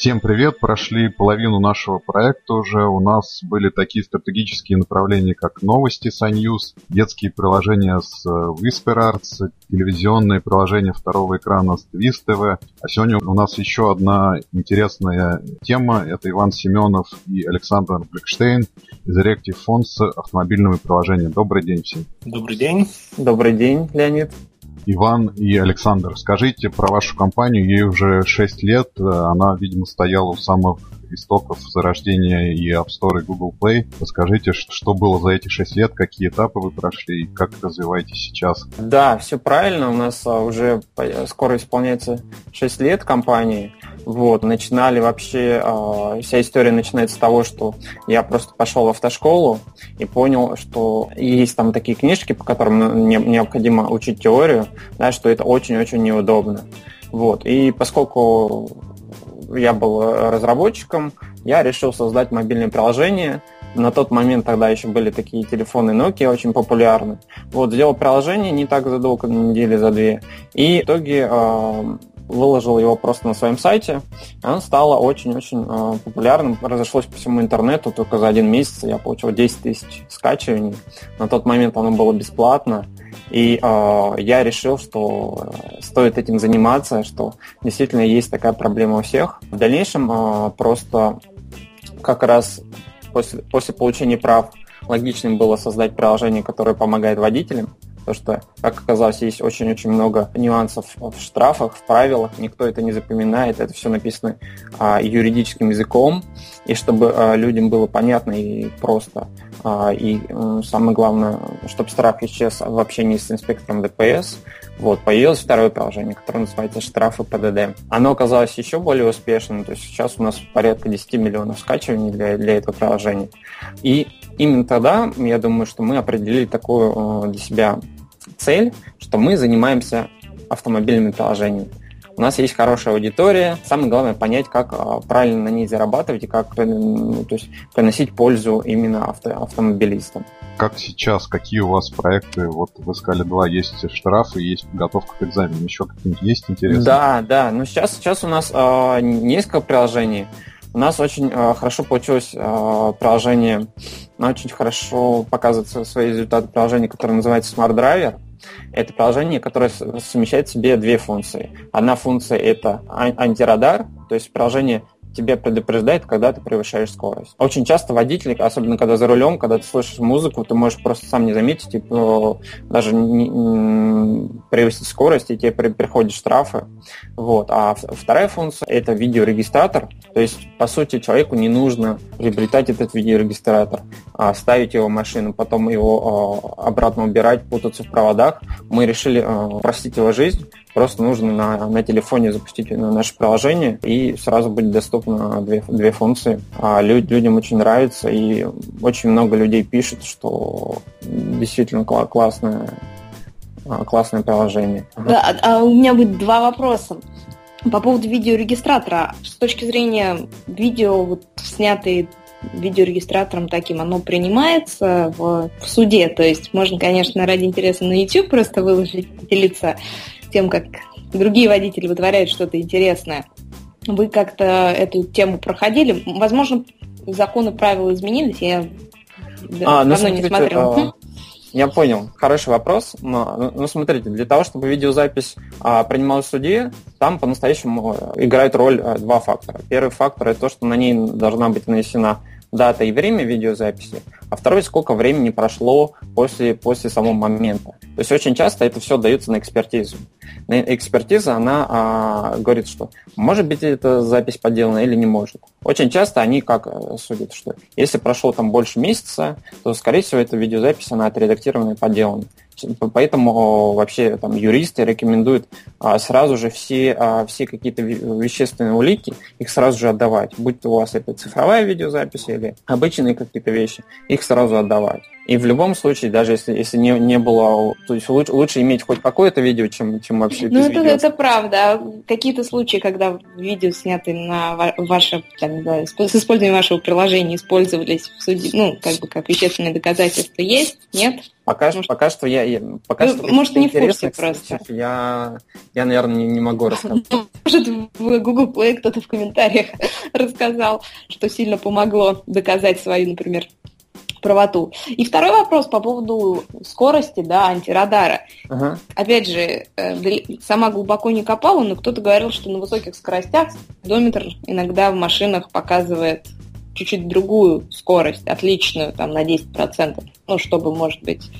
Всем привет! Прошли половину нашего проекта уже. У нас были такие стратегические направления, как новости News, детские приложения с э, Whisper Arts, телевизионные приложения второго экрана с Twist TV. А сегодня у нас еще одна интересная тема. Это Иван Семенов и Александр Блекштейн из Reactive Fonts автомобильного приложения. Добрый день всем. Добрый день. Добрый день, Леонид. Иван и Александр, скажите про вашу компанию. Ей уже 6 лет. Она, видимо, стояла у самых истоков зарождения и App Store, и Google Play. Расскажите, что было за эти 6 лет, какие этапы вы прошли и как развиваетесь сейчас? Да, все правильно. У нас а, уже скоро исполняется 6 лет компании. Вот, начинали вообще, э, вся история начинается с того, что я просто пошел в автошколу и понял, что есть там такие книжки, по которым не, необходимо учить теорию, да, что это очень-очень неудобно. Вот, и поскольку я был разработчиком, я решил создать мобильное приложение. На тот момент тогда еще были такие телефоны Nokia очень популярны. Вот, сделал приложение не так задолго, недели за две. И в итоге э, выложил его просто на своем сайте. Оно стало очень-очень э, популярным, разошлось по всему интернету. Только за один месяц я получил 10 тысяч скачиваний. На тот момент оно было бесплатно. И э, я решил, что стоит этим заниматься, что действительно есть такая проблема у всех. В дальнейшем э, просто как раз после, после получения прав логичным было создать приложение, которое помогает водителям. Потому что, как оказалось, есть очень-очень много нюансов в штрафах, в правилах, никто это не запоминает, это все написано а, юридическим языком, и чтобы а, людям было понятно и просто, и а, самое главное, чтобы штраф исчез в общении с инспектором ДПС, вот, появилось второе приложение, которое называется «Штрафы ПДД». Оно оказалось еще более успешным, то есть сейчас у нас порядка 10 миллионов скачиваний для, для этого приложения. И именно тогда, я думаю, что мы определили такую э, для себя цель, что мы занимаемся автомобильными приложениями. У нас есть хорошая аудитория. Самое главное понять, как э, правильно на ней зарабатывать и как ну, то есть, приносить пользу именно авто, автомобилистам. Как сейчас? Какие у вас проекты? Вот вы сказали, два есть штрафы, есть подготовка к экзамену. Еще какие-нибудь есть интересные? Да, да. Ну сейчас, сейчас у нас э, несколько приложений. У нас очень э, хорошо получилось э, приложение, очень хорошо показывает свои результаты приложения, которое называется Smart Driver. Это приложение, которое совмещает в себе две функции. Одна функция это антирадар, то есть приложение тебе предупреждает, когда ты превышаешь скорость. Очень часто водители, особенно когда за рулем, когда ты слышишь музыку, ты можешь просто сам не заметить, и даже не, превысить скорость, и тебе при, приходят штрафы. Вот. А вторая функция – это видеорегистратор. То есть, по сути, человеку не нужно приобретать этот видеорегистратор, а ставить его в машину, потом его а, обратно убирать, путаться в проводах. Мы решили а, простить его жизнь, Просто нужно на, на телефоне запустить наше приложение, и сразу будет доступно две, две функции. А люд, людям очень нравится, и очень много людей пишет, что действительно классное, а, классное приложение. Да, а, а у меня будет два вопроса. По поводу видеорегистратора. С точки зрения видео, вот, снятые видеорегистратором таким, оно принимается в, в суде. То есть можно, конечно, ради интереса на YouTube просто выложить, делиться тем, как другие водители вытворяют что-то интересное. Вы как-то эту тему проходили? Возможно, законы, правила изменились, я а, ну, смотрите, не смотрела. А, я понял. Хороший вопрос. Но, ну, смотрите, для того, чтобы видеозапись а, принималась в суде, там по-настоящему играет роль а, два фактора. Первый фактор – это то, что на ней должна быть нанесена дата и время видеозаписи, а второй, сколько времени прошло после, после самого момента. То есть очень часто это все дается на экспертизу. Экспертиза, она а, говорит, что может быть эта запись подделана или не может. Очень часто они как э, судят, что если прошло там больше месяца, то, скорее всего, эта видеозапись, она отредактирована и подделана. Поэтому вообще там юристы рекомендуют а, сразу же все, а, все какие-то вещественные улики, их сразу же отдавать. Будь то у вас это цифровая видеозапись или обычные какие-то вещи, их сразу отдавать. И в любом случае, даже если, если не, не было, то есть лучше, лучше иметь хоть какое-то видео, чем, чем вообще без Ну, это, видео. это правда. Какие-то случаи, когда видео, снятые на ваше, там, да, с использованием вашего приложения, использовались в суде, ну, как бы как вещественные доказательства, есть, нет? Пока, может, пока что я... Пока ну, что может, не в курсе просто. Я, я, наверное, не, не могу рассказать. Может, в Google Play кто-то в комментариях рассказал, что сильно помогло доказать свою, например, правоту. И второй вопрос по поводу скорости, да, антирадара. Uh-huh. Опять же, э, сама глубоко не копала, но кто-то говорил, что на высоких скоростях спидометр иногда в машинах показывает чуть-чуть другую скорость, отличную, там, на 10%, ну, чтобы, может быть,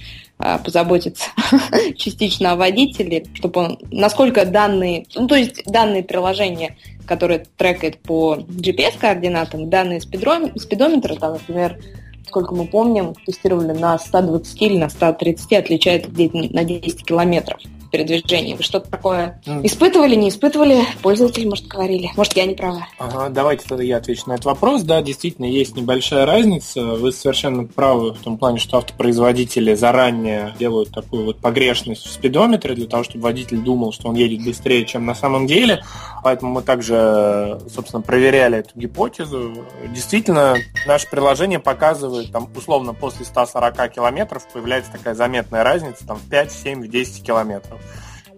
а, позаботиться частично о водителе, чтобы он, насколько данные, ну, то есть данные приложения, которые трекает по GPS-координатам, данные спидометра, там, например, сколько мы помним, тестировали на 120 или на 130, отличает где-то на 10 километров передвижении. Вы что-то такое испытывали, не испытывали? Пользователи, может, говорили. Может, я не права. Ага, давайте тогда я отвечу на этот вопрос. Да, действительно, есть небольшая разница. Вы совершенно правы в том плане, что автопроизводители заранее делают такую вот погрешность в спидометре для того, чтобы водитель думал, что он едет быстрее, чем на самом деле. Поэтому мы также, собственно, проверяли эту гипотезу. Действительно, наше приложение показывает, там, условно, после 140 километров появляется такая заметная разница, там, в 5, 7, в 10 километров.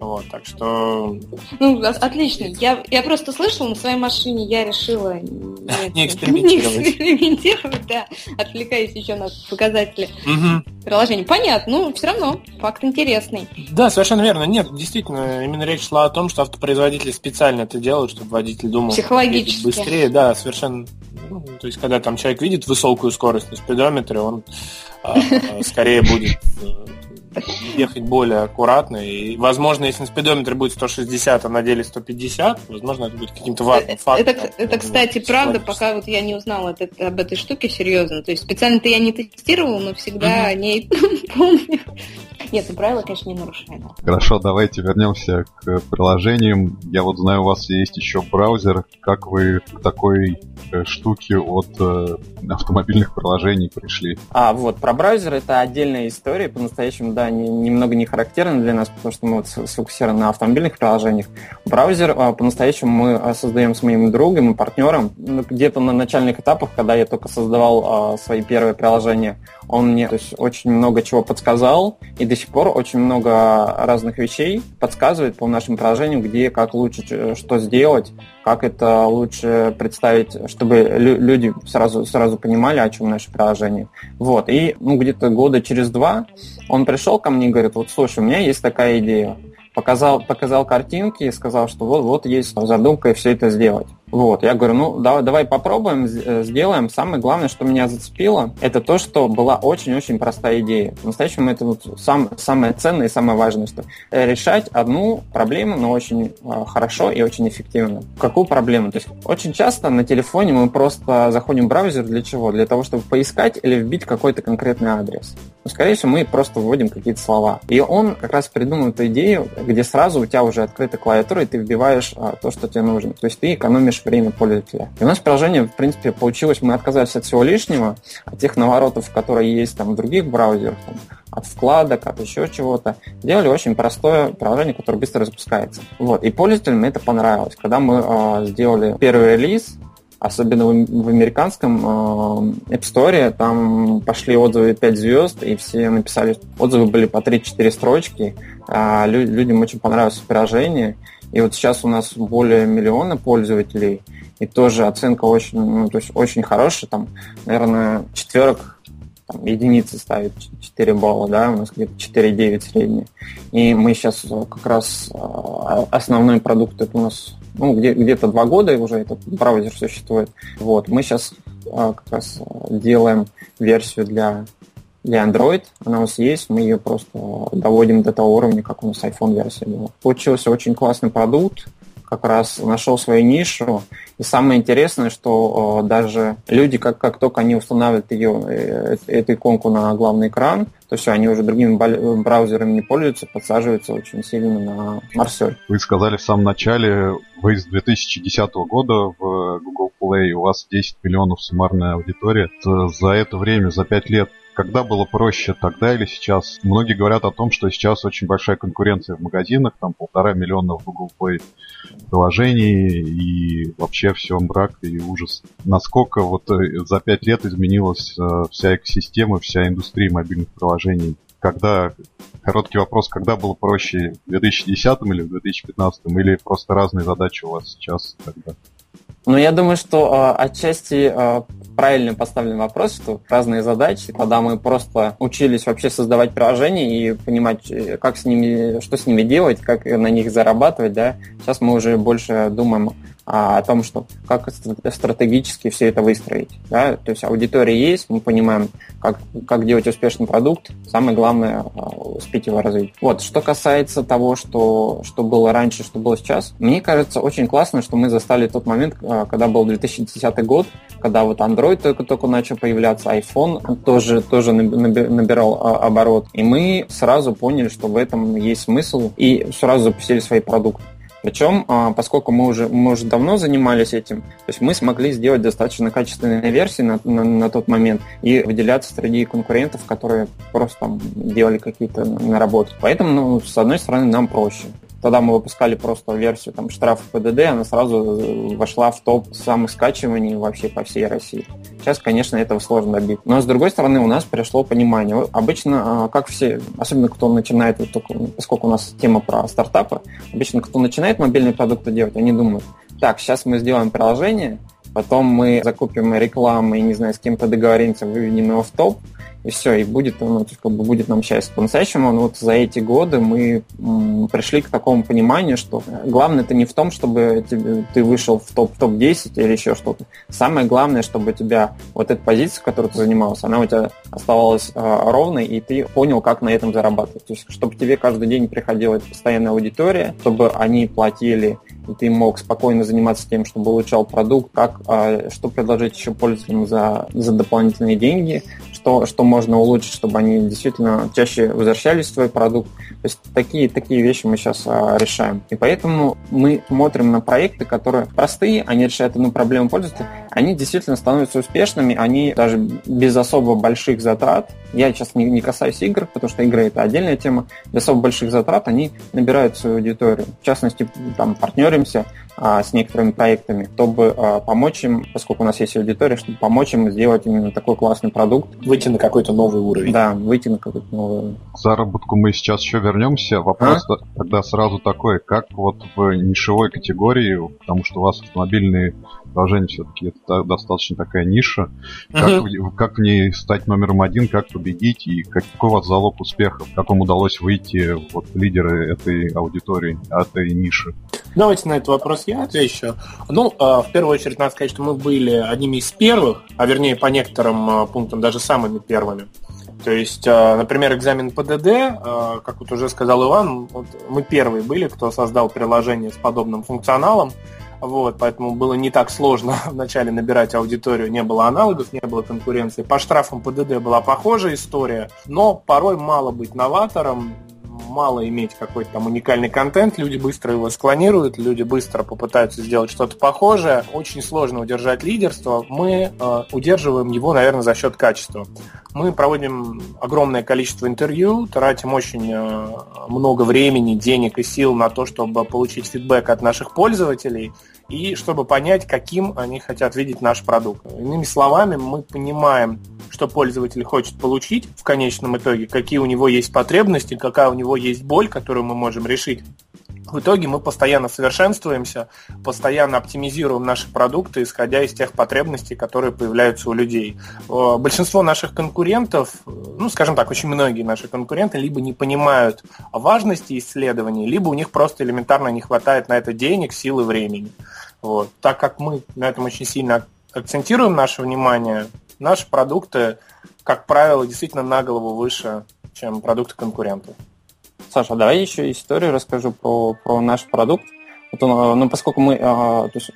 Вот, так что... Ну, отлично. Я, я просто слышала, на своей машине я решила не экспериментировать. Не экспериментировать, да. Отвлекаясь еще на показатели приложения. Понятно, ну, все равно факт интересный. Да, совершенно верно. Нет, действительно, именно речь шла о том, что автопроизводители специально это делают, чтобы водитель думал Психологически. быстрее. Да, совершенно ну, то есть, когда там человек видит высокую скорость на спидометре, он а, скорее будет э, ехать более аккуратно. И, возможно, если на спидометре будет 160, а на деле 150, возможно, это будет каким-то важным фактором. Это, это кстати, правда, пока вот я не узнала это, об этой штуке серьезно. То есть специально-то я не тестировала, но всегда mm-hmm. о ней помню. Нет, ну правила, конечно, не нарушаем. Хорошо, давайте вернемся к приложениям. Я вот знаю, у вас есть еще браузер. Как вы к такой э, штуке от э, автомобильных приложений пришли? А, вот, про браузер это отдельная история. По-настоящему, да, не, немного не характерна для нас, потому что мы вот сфокусированы на автомобильных приложениях. Браузер а, по-настоящему мы а, создаем с моим другом и партнером. Ну, где-то на начальных этапах, когда я только создавал а, свои первые приложения, он мне то есть, очень много чего подсказал, и до сих пор очень много разных вещей подсказывает по нашим приложениям, где, как лучше, что сделать, как это лучше представить, чтобы люди сразу, сразу понимали, о чем наше приложение. Вот. И ну, где-то года через два он пришел ко мне и говорит, вот слушай, у меня есть такая идея показал, показал картинки и сказал, что вот, вот есть задумка и все это сделать. Вот, я говорю, ну давай, давай попробуем, э, сделаем. Самое главное, что меня зацепило, это то, что была очень-очень простая идея. По-настоящему это вот сам, самое ценное и самое важное, что решать одну проблему, но очень э, хорошо и очень эффективно. Какую проблему? То есть очень часто на телефоне мы просто заходим в браузер для чего? Для того, чтобы поискать или вбить какой-то конкретный адрес. Но, скорее всего, мы просто вводим какие-то слова. И он как раз придумал эту идею, где сразу у тебя уже открыта клавиатура, и ты вбиваешь то, что тебе нужно. То есть ты экономишь время пользователя. И у нас приложение, в принципе, получилось, мы отказались от всего лишнего, от тех наворотов, которые есть там в других браузерах, там, от вкладок, от еще чего-то. Делали очень простое приложение, которое быстро запускается. Вот. И пользователям это понравилось. Когда мы э, сделали первый релиз, особенно в, в американском э, App Store, там пошли отзывы 5 звезд, и все написали, отзывы были по 3-4 строчки, лю- людям очень понравилось приложение, и вот сейчас у нас более миллиона пользователей, и тоже оценка очень, ну, то есть очень хорошая, там, наверное, четверок единицы ставит 4 балла, да, у нас где-то 4,9 средний. И мы сейчас как раз э, основной продукт это у нас ну, где, где-то два года уже этот браузер существует. Вот, мы сейчас а, как раз делаем версию для, для Android. Она у нас есть, мы ее просто доводим до того уровня, как у нас iPhone версия была. Получился очень классный продукт, как раз нашел свою нишу. И самое интересное, что э, даже люди, как, как только они устанавливают ее, э, эту иконку на главный экран, то все, они уже другими браузерами не пользуются, подсаживаются очень сильно на Марсель. Вы сказали в самом начале, вы с 2010 года в Google Play, у вас 10 миллионов суммарная аудитория. За это время, за 5 лет когда было проще тогда или сейчас? Многие говорят о том, что сейчас очень большая конкуренция в магазинах, там полтора миллиона в Google Play приложений и вообще все мрак и ужас. Насколько вот э, за пять лет изменилась э, вся экосистема, вся индустрия мобильных приложений? Когда, короткий вопрос, когда было проще, в 2010 или в 2015, или просто разные задачи у вас сейчас тогда? Ну, я думаю, что э, отчасти э, правильно поставлен вопрос, что разные задачи, когда мы просто учились вообще создавать приложения и понимать, э, как с ними, что с ними делать, как на них зарабатывать, да, сейчас мы уже больше думаем а, о том, что как стратегически все это выстроить. Да? То есть аудитория есть, мы понимаем, как, как делать успешный продукт. Самое главное а, успеть его развить. Вот, что касается того, что, что было раньше, что было сейчас, мне кажется, очень классно, что мы застали тот момент, а, когда был 2010 год, когда вот Android только-только начал появляться, iPhone тоже, тоже набирал оборот. И мы сразу поняли, что в этом есть смысл, и сразу запустили свои продукты. Причем, а, поскольку мы уже, мы уже давно занимались этим, то есть мы смогли сделать достаточно качественные версии на, на, на тот момент и выделяться среди конкурентов, которые просто там делали какие-то наработки. Поэтому, ну, с одной стороны, нам проще. Тогда мы выпускали просто версию там штрафов ПДД, она сразу вошла в топ самых скачиваний вообще по всей России. Сейчас, конечно, этого сложно добить. Но, с другой стороны, у нас пришло понимание. Обычно, а, как все, особенно кто начинает, вот только, поскольку у нас тема про стартапы, обычно кто начинает мобильные продукты делать, они думают, так, сейчас мы сделаем приложение, потом мы закупим рекламу и, не знаю, с кем-то договоримся, выведем его в топ, и все, и будет, ну, как бы будет нам счастье. По-настоящему, ну, вот за эти годы мы м, пришли к такому пониманию, что главное это не в том, чтобы тебе, ты вышел в топ-10 топ или еще что-то. Самое главное, чтобы у тебя вот эта позиция, которой ты занимался, она у тебя оставалась э, ровной, и ты понял, как на этом зарабатывать. То есть, чтобы тебе каждый день приходила постоянная аудитория, чтобы они платили и ты мог спокойно заниматься тем, чтобы улучшал продукт, как, а, что предложить еще пользователям за, за дополнительные деньги, что, что можно улучшить, чтобы они действительно чаще возвращались в твой продукт. То есть такие, такие вещи мы сейчас а, решаем. И поэтому мы смотрим на проекты, которые простые, они решают одну проблему пользователя, они действительно становятся успешными, они даже без особо больших затрат, я сейчас не, не касаюсь игр, потому что игры это отдельная тема, без особо больших затрат они набирают свою аудиторию. В частности, там партнеримся а, с некоторыми проектами, чтобы а, помочь им, поскольку у нас есть аудитория, чтобы помочь им сделать именно такой классный продукт. Выйти на какой-то новый уровень. Да, выйти на какой-то новый уровень. К заработку мы сейчас еще вернемся. Вопрос а? тогда сразу такой, как вот в нишевой категории, потому что у вас автомобильные приложения все-таки это достаточно такая ниша, как, в, как в ней стать номером один, как победить и какой у вас залог успеха, как вам удалось выйти вот лидеры этой аудитории, этой ниши? Давайте на этот вопрос я отвечу. Ну, а, в первую очередь, надо сказать, что мы были одними из первых, а вернее по некоторым а, пунктам даже самыми первыми. То есть, а, например, экзамен ПДД, как вот уже сказал Иван, вот мы первые были, кто создал приложение с подобным функционалом. Вот, поэтому было не так сложно вначале набирать аудиторию, не было аналогов, не было конкуренции. По штрафам ПДД была похожая история, но порой мало быть новатором, мало иметь какой-то там уникальный контент, люди быстро его склонируют, люди быстро попытаются сделать что-то похожее. Очень сложно удержать лидерство. Мы э, удерживаем его, наверное, за счет качества. Мы проводим огромное количество интервью, тратим очень э, много времени, денег и сил на то, чтобы получить фидбэк от наших пользователей и чтобы понять, каким они хотят видеть наш продукт. Иными словами, мы понимаем, что пользователь хочет получить в конечном итоге, какие у него есть потребности, какая у него есть боль, которую мы можем решить. В итоге мы постоянно совершенствуемся, постоянно оптимизируем наши продукты, исходя из тех потребностей, которые появляются у людей. Э, большинство наших конкурентов, ну, скажем так, очень многие наши конкуренты либо не понимают важности исследований, либо у них просто элементарно не хватает на это денег, сил и времени. Вот. Так как мы на этом очень сильно акцентируем наше внимание, наши продукты, как правило, действительно на голову выше, чем продукты конкурентов. Саша, давай еще историю расскажу про, про наш продукт. Вот он, ну, поскольку мы, а, то есть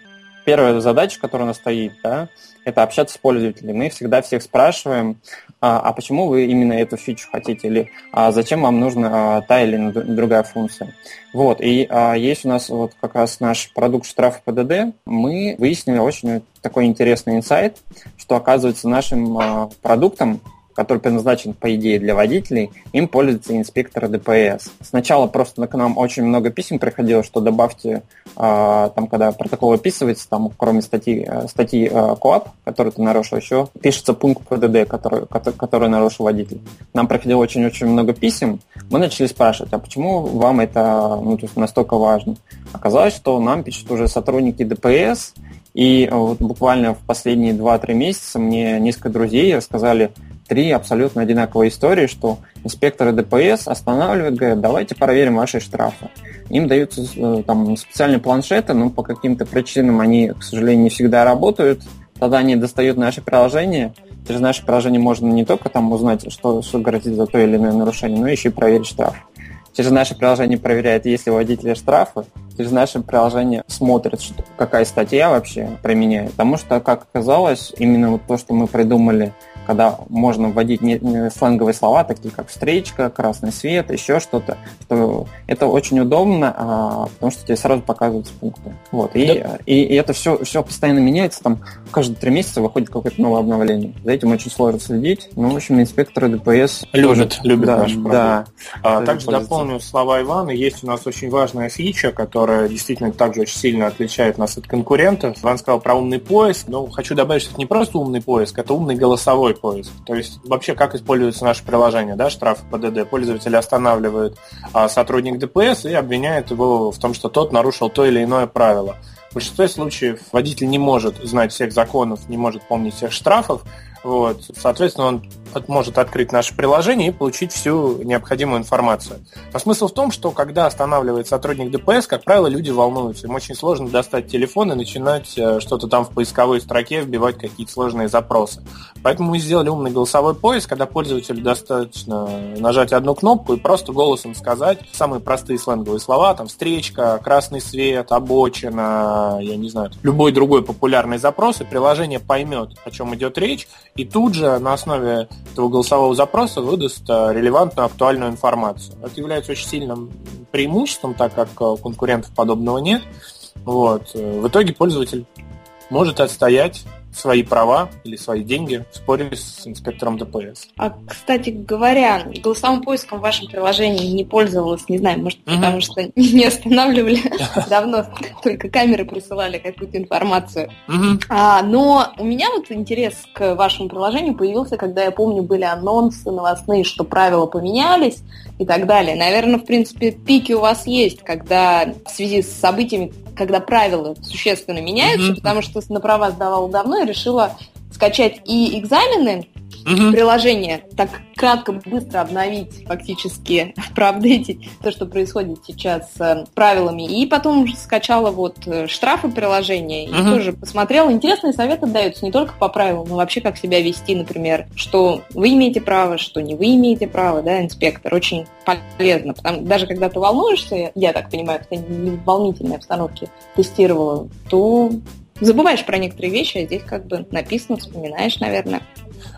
первая задача, которая у нас стоит, да, это общаться с пользователями. Мы всегда всех спрашиваем, а, а почему вы именно эту фичу хотите, или а зачем вам нужна а, та или другая функция. Вот, и а, есть у нас вот как раз наш продукт штраф ПДД. Мы выяснили очень такой интересный инсайт, что оказывается нашим а, продуктом который предназначен, по идее, для водителей, им пользуются инспекторы ДПС. Сначала просто к нам очень много писем приходило, что добавьте, а, там, когда протокол описывается, там, кроме статьи, э, статьи э, КОАП, который ты нарушил, еще пишется пункт ПДД, который, который нарушил водитель. Нам приходило очень-очень много писем. Мы начали спрашивать, а почему вам это ну, то есть настолько важно? Оказалось, что нам пишут уже сотрудники ДПС, и вот буквально в последние 2-3 месяца мне несколько друзей рассказали три абсолютно одинаковые истории, что инспекторы ДПС останавливают, говорят, давайте проверим ваши штрафы. Им даются э, там специальные планшеты, но по каким-то причинам они, к сожалению, не всегда работают. Тогда они достают наше приложение. Через наше приложение можно не только там узнать, что, что грозит за то или иное нарушение, но еще и проверить штраф. Через наше приложение проверяет, есть ли у водителя штрафы. Через наше приложение смотрит, что, какая статья вообще применяет. Потому что, как оказалось, именно вот то, что мы придумали когда можно вводить не, не сленговые слова, такие как встречка, красный свет, еще что-то, что это очень удобно, а, потому что тебе сразу показываются пункты. Вот. И, да. и, и это все, все постоянно меняется, там каждые три месяца выходит какое-то новое обновление. За этим очень сложно следить. Ну, в общем, инспекторы ДПС любят, тоже, любят да, наш Да. А, также дополню слова Ивана. Есть у нас очень важная фича, которая действительно также очень сильно отличает нас от конкурентов. Иван сказал про умный поиск, но хочу добавить, что это не просто умный поиск, это умный голосовой поиск. То есть вообще как используется наше приложение, да, штраф ПДД. Пользователь останавливает а, сотрудник ДПС и обвиняет его в том, что тот нарушил то или иное правило. В большинстве случаев водитель не может знать всех законов, не может помнить всех штрафов, вот. Соответственно, он может открыть наше приложение и получить всю необходимую информацию. Но смысл в том, что когда останавливает сотрудник ДПС, как правило, люди волнуются. Им очень сложно достать телефон и начинать э, что-то там в поисковой строке вбивать какие-то сложные запросы. Поэтому мы сделали умный голосовой поиск, когда пользователю достаточно нажать одну кнопку и просто голосом сказать самые простые сленговые слова, там встречка, красный свет, обочина, я не знаю, любой другой популярный запрос, и приложение поймет, о чем идет речь, и тут же на основе этого голосового запроса выдаст э, релевантную, актуальную информацию. Это является очень сильным преимуществом, так как э, конкурентов подобного нет. Вот. Э, в итоге пользователь может отстоять свои права или свои деньги в споре с инспектором ДПС. А, кстати говоря, голосовым поиском в вашем приложении не пользовалась, не знаю, может, угу. потому что не останавливали давно, только камеры присылали какую-то информацию. Угу. А, но у меня вот интерес к вашему приложению появился, когда я помню, были анонсы новостные, что правила поменялись и так далее. Наверное, в принципе, пики у вас есть, когда в связи с событиями, когда правила существенно меняются, потому что на права сдавала давно решила скачать и экзамены, угу. приложение, так кратко, быстро обновить, фактически проапдейтить то, что происходит сейчас с правилами. И потом скачала вот э, штрафы приложения и угу. тоже посмотрела. Интересные советы даются не только по правилам, но вообще как себя вести, например, что вы имеете право, что не вы имеете право, да, инспектор. Очень полезно. Потому, даже когда ты волнуешься, я так понимаю, это не в волнительной обстановке тестировала, то забываешь про некоторые вещи, а здесь как бы написано, вспоминаешь, наверное.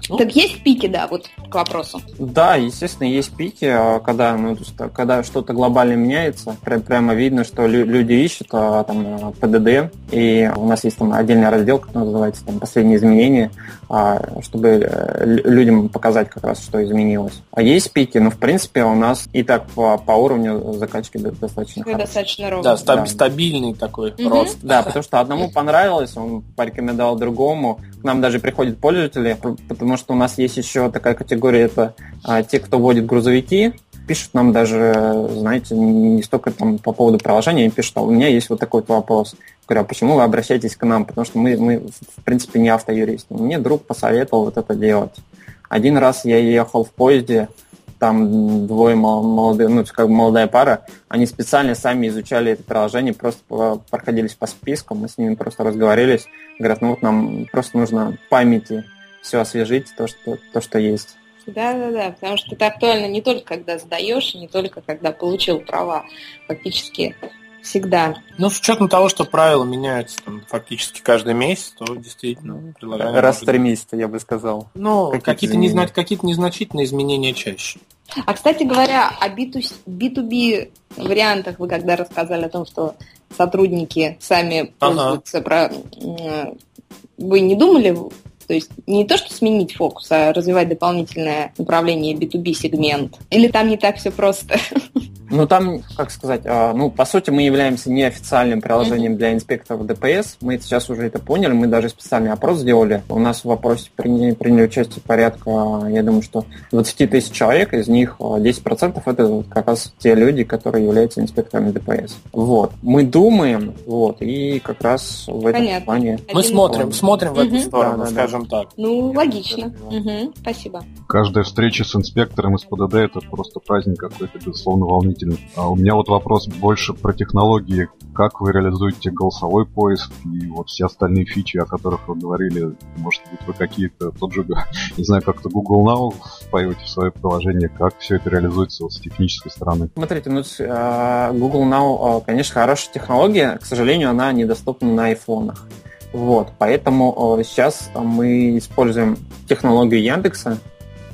Ну, так есть пики, да, вот к вопросу. Да, естественно, есть пики, а когда, ну, когда что-то глобально меняется, прям, прямо видно, что люди ищут а, там ПДД, и у нас есть там отдельный раздел, как называется, там последние изменения, а, чтобы э, людям показать как раз, что изменилось. А есть пики, но в принципе у нас и так по, по уровню закачки достаточно хорошо. Достаточно ровно. Да, стаб- да, стабильный такой угу. рост. Да, потому что одному понравилось, он порекомендовал другому. К нам даже приходят пользователи, потому что у нас есть еще такая категория, это а, те, кто водит грузовики, пишут нам даже, знаете, не столько там по поводу приложения, они пишут, а у меня есть вот такой вот вопрос. Говорю, а почему вы обращаетесь к нам? Потому что мы, мы в принципе, не автоюристы. Мне друг посоветовал вот это делать. Один раз я ехал в поезде, там двое молодые, ну, как бы молодая пара, они специально сами изучали это приложение, просто проходились по списку, мы с ними просто разговаривались, говорят, ну вот нам просто нужно памяти все освежить, то, что, то, что есть. Да, да, да, потому что это актуально не только когда сдаешь, не только когда получил права, фактически всегда. Ну, с учетом того, что правила меняются там, фактически каждый месяс, то действительно приложение... Раз в три месяца, я бы сказал. Ну, какие-то, какие-то, незна... какие-то незначительные изменения чаще. А, кстати говоря, о B2B вариантах вы когда рассказали о том, что сотрудники сами ага. пользуются, про... вы не думали То есть не то, что сменить фокус, а развивать дополнительное направление B2B сегмент. Или там не так все просто? Ну, там, как сказать, а, ну, по сути, мы являемся неофициальным приложением для инспекторов ДПС. Мы сейчас уже это поняли, мы даже специальный опрос сделали. У нас в вопросе приняли, приняли участие порядка, я думаю, что 20 тысяч человек, из них 10% а, это как раз те люди, которые являются инспекторами ДПС. Вот. Мы думаем, вот, и как раз в этом Понятно. плане... Мы смотрим, смотрим в эту сторону, да, скажем так. Ну, логично. Угу. Спасибо. Каждая встреча с инспектором из ПДД это просто праздник какой-то, безусловно, волнительный. А у меня вот вопрос больше про технологии. Как вы реализуете голосовой поиск и вот все остальные фичи, о которых вы говорили? Может быть, вы какие-то, тот же, не знаю, как-то Google Now впаиваете в свое приложение? Как все это реализуется вот с технической стороны? Смотрите, ну, а, Google Now, а, конечно, хорошая технология. К сожалению, она недоступна на айфонах. Вот, поэтому сейчас мы используем технологию Яндекса,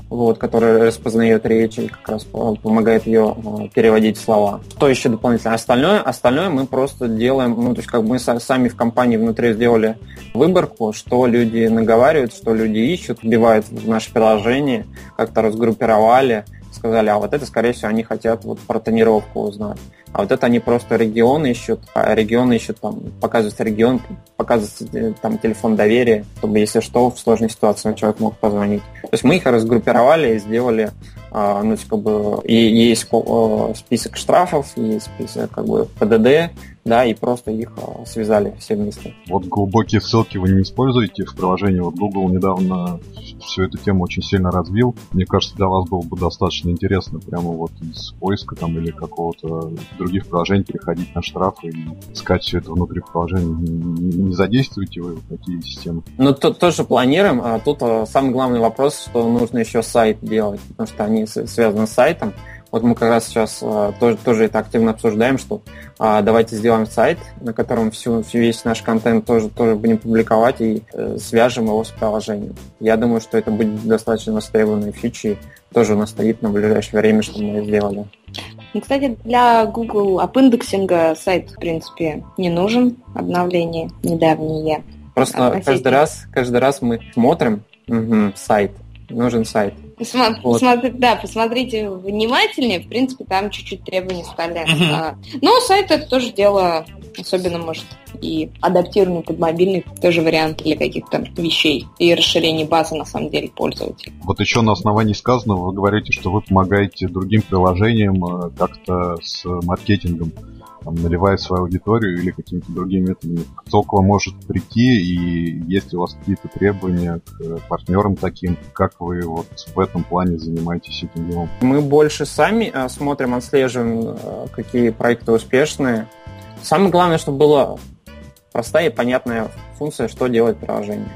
вот, который распознает речь и как раз помогает ее э, переводить слова. Что еще дополнительно? Остальное, остальное мы просто делаем, ну, то есть как мы сами в компании внутри сделали выборку, что люди наговаривают, что люди ищут, вбивают в наше приложение, как-то разгруппировали, сказали, а вот это, скорее всего, они хотят вот про тонировку узнать. А вот это они просто регионы ищут, а регионы ищут там, показывается регион, показывается э, там телефон доверия, чтобы, если что, в сложной ситуации человек мог позвонить. То есть мы их разгруппировали и сделали а, ну, как бы, и есть э, список штрафов, есть список как бы ПДД, да, и просто их а, связали все вместе. Вот глубокие ссылки вы не используете в приложении? Вот Google недавно всю эту тему очень сильно развил. Мне кажется, для вас было бы достаточно интересно прямо вот из поиска там или какого-то других приложений переходить на штрафы и искать все это внутри приложения. Не, задействуете вы такие системы? Ну, то, тоже планируем. А тут а, самый главный вопрос, что нужно еще сайт делать, потому что они связаны с сайтом. Вот мы как раз сейчас э, тоже, тоже это активно обсуждаем, что э, давайте сделаем сайт, на котором всю, весь наш контент тоже, тоже будем публиковать и э, свяжем его с приложением. Я думаю, что это будет достаточно востребованной фичей. Тоже у нас стоит на ближайшее время, чтобы мы сделали. Ну, кстати, для Google апиндексинга сайт, в принципе, не нужен. Обновление недавнее. Просто каждый раз, каждый раз мы смотрим угу, сайт, нужен сайт. Посмотри, вот. посмотри, да, посмотрите внимательнее. В принципе, там чуть-чуть требований стали. А, но сайт это тоже дело, особенно, может, и адаптированный под мобильный, тоже вариант для каких-то вещей и расширения базы, на самом деле, пользователей. Вот еще на основании сказанного вы говорите, что вы помогаете другим приложениям э, как-то с маркетингом там, наливает свою аудиторию или какими-то другими методами. Кто к вам может прийти, и есть у вас какие-то требования к партнерам таким, как вы вот в этом плане занимаетесь этим делом? Мы больше сами а, смотрим, отслеживаем, а, какие проекты успешные. Самое главное, чтобы была простая и понятная функция, что делать приложение.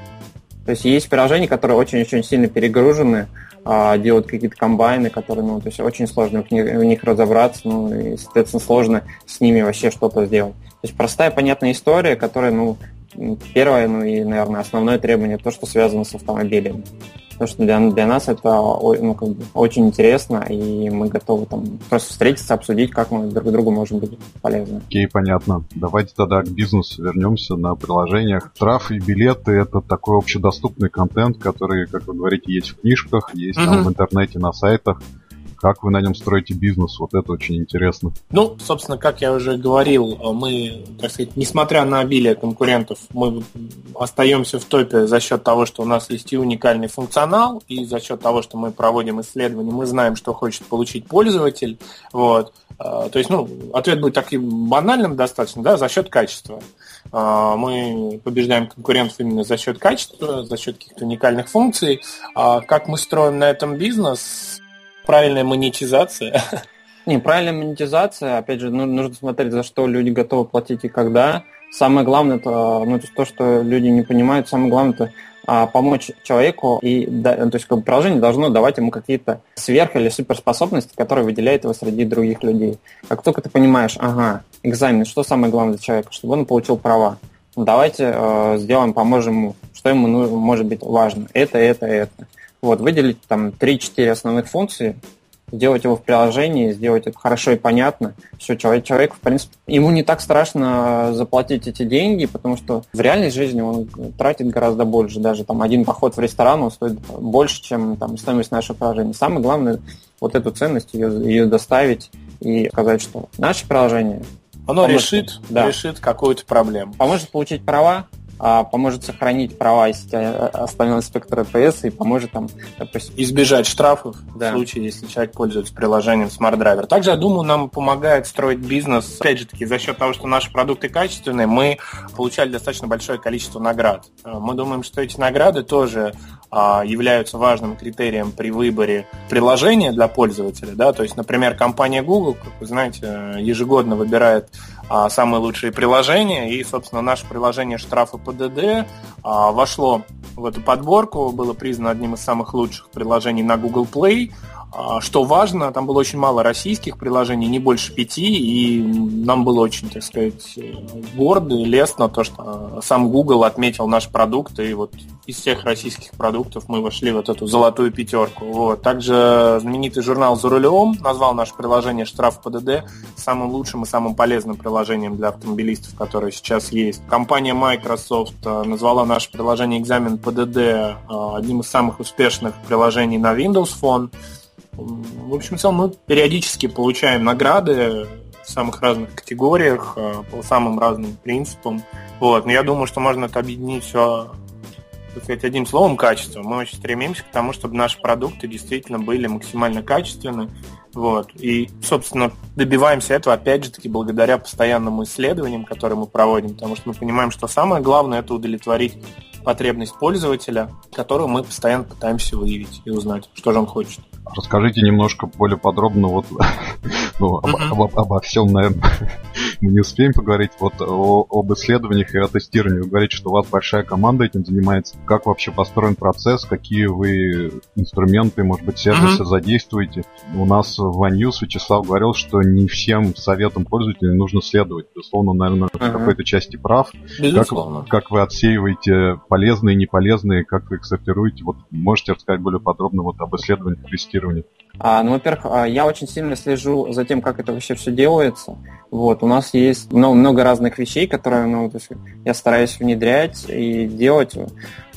То есть есть приложения, которые очень-очень сильно перегружены, а, делают какие-то комбайны, которые, ну, то есть очень сложно в них, разобраться, ну, и, соответственно, сложно с ними вообще что-то сделать. То есть простая, понятная история, которая, ну, первое, ну и, наверное, основное требование, то, что связано с автомобилем. Потому что для, для нас это ну, как бы, очень интересно, и мы готовы там просто встретиться, обсудить, как мы друг другу можем быть полезны. Окей, okay, понятно. Давайте тогда к бизнесу вернемся на приложениях. Штрафы и билеты — это такой общедоступный контент, который, как вы говорите, есть в книжках, есть uh-huh. там в интернете, на сайтах. Как вы на нем строите бизнес? Вот это очень интересно. Ну, собственно, как я уже говорил, мы, так сказать, несмотря на обилие конкурентов, мы остаемся в топе за счет того, что у нас есть и уникальный функционал, и за счет того, что мы проводим исследования, мы знаем, что хочет получить пользователь. Вот. А, то есть, ну, ответ будет таким банальным достаточно, да, за счет качества. А, мы побеждаем конкурентов именно за счет качества, за счет каких-то уникальных функций. А как мы строим на этом бизнес? Правильная монетизация? Не, правильная монетизация, опять же, ну, нужно смотреть, за что люди готовы платить и когда. Самое главное, это, ну, это то, что люди не понимают, самое главное, это а, помочь человеку, и, да, то есть как бы, приложение должно давать ему какие-то сверх- или суперспособности, которые выделяют его среди других людей. Как только ты понимаешь, ага, экзамен, что самое главное для человека, чтобы он получил права. Ну, давайте э, сделаем, поможем ему, что ему ну, может быть важно. Это, это, это. Вот, выделить там 3-4 основных функции, сделать его в приложении, сделать это хорошо и понятно. Все, человек, человек, в принципе, ему не так страшно заплатить эти деньги, потому что в реальной жизни он тратит гораздо больше. Даже там один поход в ресторан он стоит больше, чем там, стоимость нашего приложения. Самое главное вот эту ценность ее, ее доставить и сказать, что наше приложение оно поможет, решит, да. решит какую-то проблему. Поможет получить права, поможет сохранить права из остального спектра ps и поможет там, допустим... Избежать штрафов да. в случае, если человек пользуется приложением Smart Driver. Также, я думаю, нам помогает строить бизнес, опять же таки, за счет того, что наши продукты качественные, мы получали достаточно большое количество наград. А, мы думаем, что эти награды тоже а, являются важным критерием при выборе приложения для пользователя. Да? То есть, например, компания Google, как вы знаете, ежегодно выбирает а, самые лучшие приложения. И, собственно, наше приложение штрафы ПДД а, вошло в эту подборку, было признано одним из самых лучших приложений на Google Play. А, что важно, там было очень мало российских приложений, не больше пяти, и нам было очень, так сказать, гордо и лестно то, что сам Google отметил наш продукт, и вот из всех российских продуктов мы вошли вот эту золотую пятерку. Вот. Также знаменитый журнал «За рулем» назвал наше приложение «Штраф ПДД» самым лучшим и самым полезным приложением для автомобилистов, которое сейчас есть. Компания Microsoft э, назвала наше приложение «Экзамен ПДД» э, одним из самых успешных приложений на Windows Phone. В общем, в целом мы периодически получаем награды в самых разных категориях, э, по самым разным принципам. Вот. Но я думаю, что можно это объединить все так сказать, одним словом, качество. Мы очень стремимся к тому, чтобы наши продукты действительно были максимально качественны. Вот. И, собственно, добиваемся этого, опять же таки, благодаря постоянным исследованиям, которые мы проводим, потому что мы понимаем, что самое главное – это удовлетворить потребность пользователя, которую мы постоянно пытаемся выявить и узнать, что же он хочет. Расскажите немножко более подробно вот, ну, об, об, обо всем, наверное, мы не успеем поговорить. Вот о, об исследованиях и о тестировании. Вы говорите, что у вас большая команда этим занимается. Как вообще построен процесс? Какие вы инструменты, может быть, сервисы uh-huh. задействуете? У нас в OneNews Вячеслав говорил, что не всем советам пользователей нужно следовать. Безусловно, наверное, uh-huh. в какой-то части прав. Безусловно. Как, как вы отсеиваете полезные и неполезные, как вы их сортируете? Вот можете рассказать более подробно вот об исследовании тестировании? А, ну, во-первых, а, я очень сильно слежу за тем, как это вообще все делается. Вот, у нас есть много, много разных вещей, которые ну, есть я стараюсь внедрять и делать.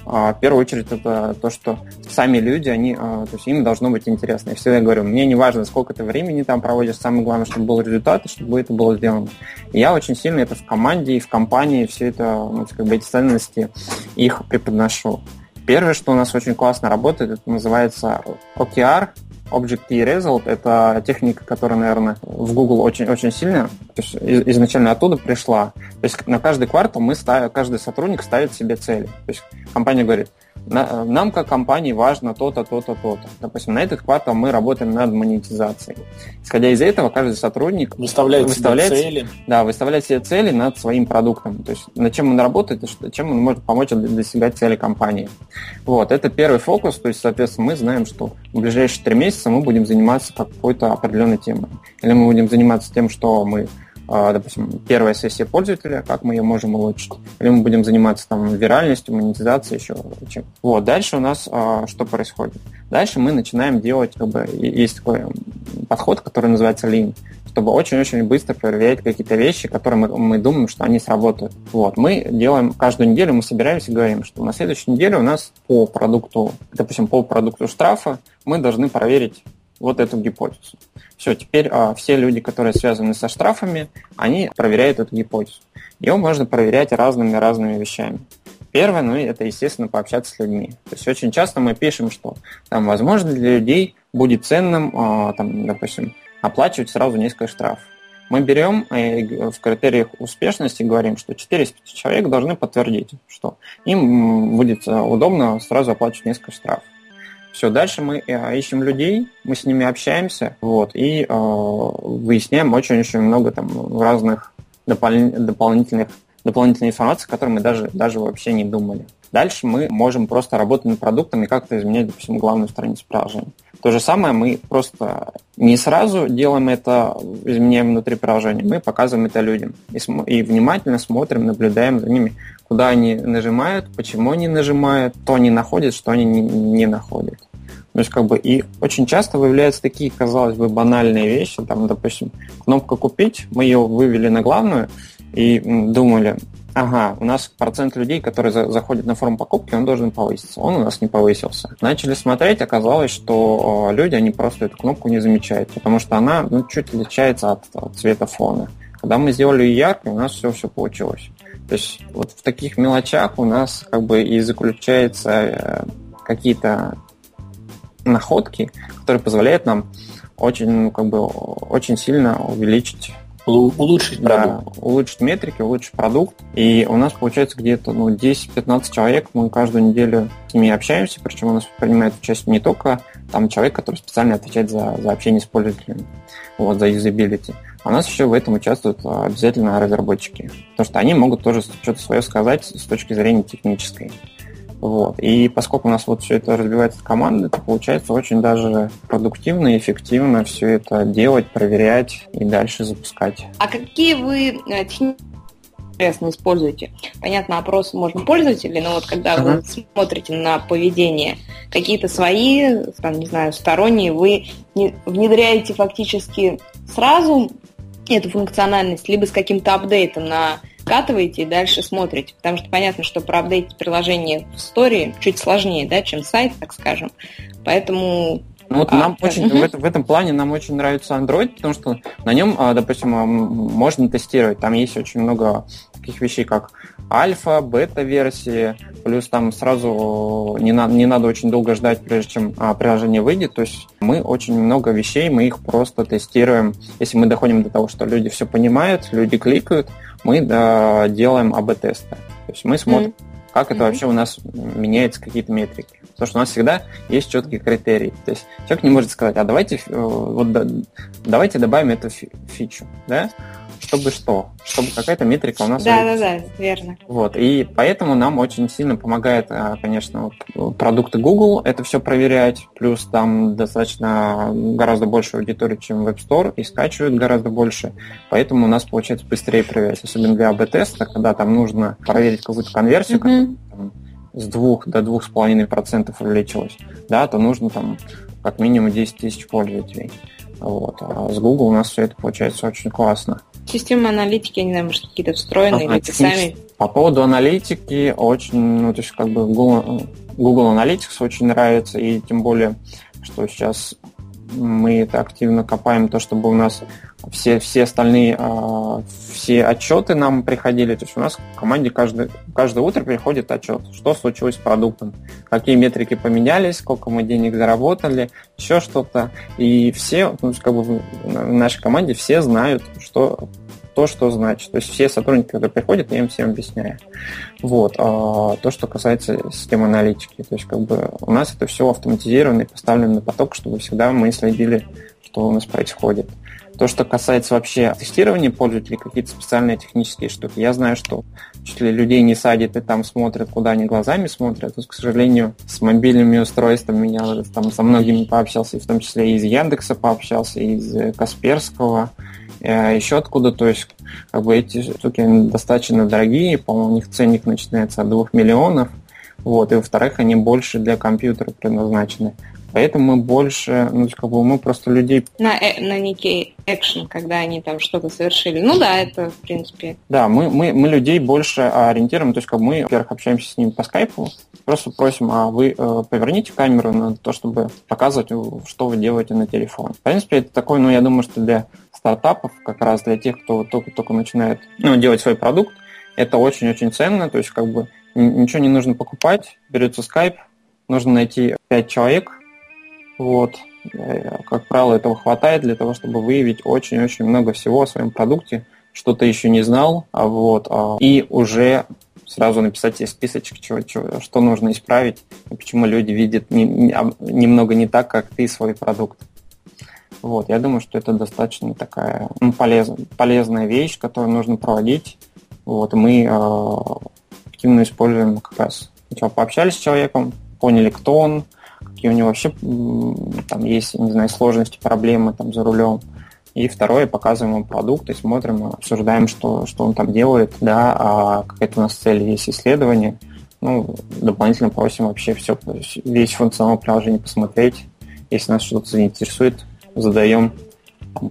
А, в первую очередь это то, что сами люди, они, а, то есть им должно быть интересно. Я всегда говорю, мне не важно, сколько ты времени там проводишь, самое главное, чтобы был результат, и чтобы это было сделано. И я очень сильно это в команде и в компании все это, ну, как бы эти ценности их преподношу. Первое, что у нас очень классно работает, это называется OKR, Object Key Result — это техника, которая, наверное, в Google очень-очень сильно, изначально оттуда пришла. То есть на каждый квартал мы ставим, каждый сотрудник ставит себе цели. То есть компания говорит, нам как компании важно то-то, то-то, то-то. Допустим, на этот квартал мы работаем над монетизацией. Исходя из этого, каждый сотрудник выставляет, выставляет себе цели. Да, выставляет себе цели над своим продуктом. То есть над чем он работает, чем он может помочь достигать цели компании. Вот, это первый фокус. То есть, соответственно, мы знаем, что в ближайшие три месяца мы будем заниматься какой-то определенной темой. Или мы будем заниматься тем, что мы допустим, первая сессия пользователя, как мы ее можем улучшить, или мы будем заниматься там виральностью, монетизацией, еще чем. Вот, дальше у нас а, что происходит? Дальше мы начинаем делать, как бы, есть такой подход, который называется Lean, чтобы очень-очень быстро проверять какие-то вещи, которые мы, мы думаем, что они сработают. Вот, мы делаем каждую неделю, мы собираемся и говорим, что на следующей неделе у нас по продукту, допустим, по продукту штрафа мы должны проверить вот эту гипотезу. Все, теперь а, все люди, которые связаны со штрафами, они проверяют эту гипотезу. Ее можно проверять разными-разными вещами. Первое, ну, это, естественно, пообщаться с людьми. То есть очень часто мы пишем, что там, возможно, для людей будет ценным, а, там, допустим, оплачивать сразу несколько штрафов. Мы берем и в критериях успешности говорим, что 4 из 5 человек должны подтвердить, что им будет а, удобно сразу оплачивать несколько штрафов. Все, дальше мы э, ищем людей, мы с ними общаемся, вот, и э, выясняем очень-очень много там разных допол- дополнительных дополнительной информации, о которой мы даже, даже вообще не думали. Дальше мы можем просто работать над продуктом и как-то изменять, допустим, главную страницу приложения. То же самое мы просто не сразу делаем это, изменяем внутри приложения, мы показываем это людям и, см- и внимательно смотрим, наблюдаем за ними, куда они нажимают, почему они нажимают, то они находят, что они не, не находят. То есть, как бы, и очень часто выявляются такие, казалось бы, банальные вещи. Там, допустим, кнопка «Купить», мы ее вывели на главную и думали, ага, у нас процент людей, которые за, заходят на форум покупки, он должен повыситься. Он у нас не повысился. Начали смотреть, оказалось, что люди, они просто эту кнопку не замечают, потому что она ну, чуть отличается от, от цвета фона. Когда мы сделали ее яркой, у нас все все получилось. То есть вот в таких мелочах у нас как бы и заключаются э, какие-то находки, которые позволяют нам очень, ну, как бы, очень сильно увеличить улучшить да, улучшить метрики, улучшить продукт. И у нас получается где-то ну, 10-15 человек, мы каждую неделю с ними общаемся, причем у нас принимает участие не только там человек, который специально отвечает за, за общение с пользователями, вот, за юзабилити. А у нас еще в этом участвуют а, обязательно разработчики, потому что они могут тоже что-то свое сказать с точки зрения технической. Вот. И поскольку у нас вот все это разбивается в команды, то получается очень даже продуктивно и эффективно все это делать, проверять и дальше запускать. А какие вы э, интересно используете? Понятно, опросы можно пользователей, но вот когда uh-huh. вы смотрите на поведение, какие-то свои, там, не знаю, сторонние, вы внедряете фактически сразу эту функциональность, либо с каким-то апдейтом на скатываете и дальше смотрите. Потому что понятно, что проапдейтить приложение в истории чуть сложнее, да, чем сайт, так скажем. Поэтому ну вот а, нам да. очень, в, в этом плане нам очень нравится Android, потому что на нем, а, допустим, а, можно тестировать. Там есть очень много таких вещей, как альфа, бета-версии, плюс там сразу не, на, не надо очень долго ждать, прежде чем а, приложение выйдет. То есть мы очень много вещей, мы их просто тестируем. Если мы доходим до того, что люди все понимают, люди кликают, мы да, делаем АБ-тесты. То есть мы смотрим, mm-hmm. как это mm-hmm. вообще у нас меняется какие-то метрики. Потому что у нас всегда есть четкие критерии. То есть человек не может сказать, а давайте, э, вот, давайте добавим эту фичу. Да? Чтобы что? Чтобы какая-то метрика у нас... Да, да, да, верно. Вот, и поэтому нам очень сильно помогает, а, конечно, продукты Google это все проверять, плюс там достаточно гораздо больше аудитории, чем Web Store, и скачивают гораздо больше, поэтому у нас получается быстрее проверять, особенно для АБ-теста, когда там нужно проверить какую-то конверсию, mm-hmm. с 2 до 2,5% увеличилась, да, то нужно там как минимум 10 тысяч пользователей. Вот. А с Google у нас все это получается очень классно. Система аналитики, не знаю, может, какие-то встроенные, или ты сами... По поводу аналитики, очень, ну, то есть, как бы Google, Google Analytics очень нравится, и тем более, что сейчас мы это активно копаем, то, чтобы у нас все, все остальные, э, все отчеты нам приходили. То есть у нас в команде каждое, каждое утро приходит отчет, что случилось с продуктом, какие метрики поменялись, сколько мы денег заработали, еще что-то. И все, ну, как бы в нашей команде все знают, что то, что значит. То есть все сотрудники, которые приходят, я им всем объясняю. Вот. А то, что касается системы аналитики. То есть как бы у нас это все автоматизировано и поставлено на поток, чтобы всегда мы следили, что у нас происходит. То, что касается вообще тестирования пользователей, какие-то специальные технические штуки, я знаю, что если людей не садят и там смотрят, куда они глазами смотрят, то, к сожалению, с мобильными устройствами я там со многими пообщался, и в том числе и из Яндекса пообщался, и из Касперского, еще откуда, то есть как бы эти штуки достаточно дорогие, по-моему, у них ценник начинается от 2 миллионов, вот, и во-вторых, они больше для компьютера предназначены. Поэтому мы больше, ну, как бы мы просто людей... На, э, на некий экшен, когда они там что-то совершили. Ну да, это, в принципе... Да, мы, мы, мы людей больше ориентируем, то есть, как мы, во-первых, общаемся с ними по скайпу, просто просим, а вы э, поверните камеру на то, чтобы показывать, что вы делаете на телефон. В принципе, это такой, ну, я думаю, что для стартапов, как раз для тех, кто только-только начинает ну, делать свой продукт, это очень-очень ценно, то есть, как бы, ничего не нужно покупать, берется скайп, нужно найти 5 человек, вот. Э, как правило, этого хватает для того, чтобы выявить очень-очень много всего о своем продукте, что ты еще не знал, а вот, а, и уже сразу написать себе списочек, чего, чего, что нужно исправить, и почему люди видят а, немного не так, как ты свой продукт. Вот, я думаю, что это достаточно такая ну, полез, полезная вещь, которую нужно проводить. Вот, мы э, активно используем как раз. Сначала пообщались с человеком, поняли, кто он, какие у него вообще там есть, не знаю, сложности, проблемы там за рулем. И второе, показываем ему продукт и смотрим, обсуждаем, что, что он там делает, да, а какая-то у нас цель есть исследование, ну, дополнительно просим вообще все, весь функционал приложения посмотреть. Если нас что-то заинтересует, задаем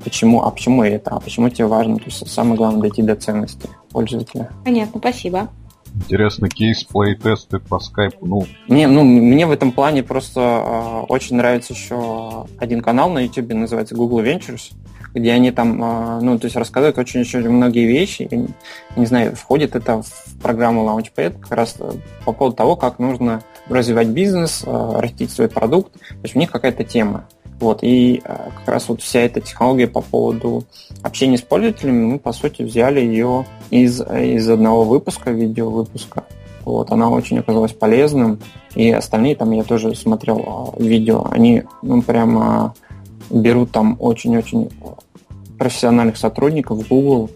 почему, а почему это, а почему тебе важно. То есть самое главное дойти до ценности пользователя. Понятно, спасибо. Интересно, кейс плей-тесты по скайпу. Ну. Не, ну, мне в этом плане просто э, очень нравится еще один канал на YouTube, называется Google Ventures, где они там, э, ну, то есть рассказывают очень очень многие вещи. Я не, не знаю, входит это в программу Launchpad как раз э, по поводу того, как нужно развивать бизнес, э, растить свой продукт. То есть у них какая-то тема. Вот, и э, как раз вот вся эта технология по поводу общения с пользователями, мы, по сути, взяли ее из, из одного выпуска, видео-выпуска. Вот, она очень оказалась полезным. И остальные, там я тоже смотрел э, видео, они ну, прямо берут там очень-очень профессиональных сотрудников Google,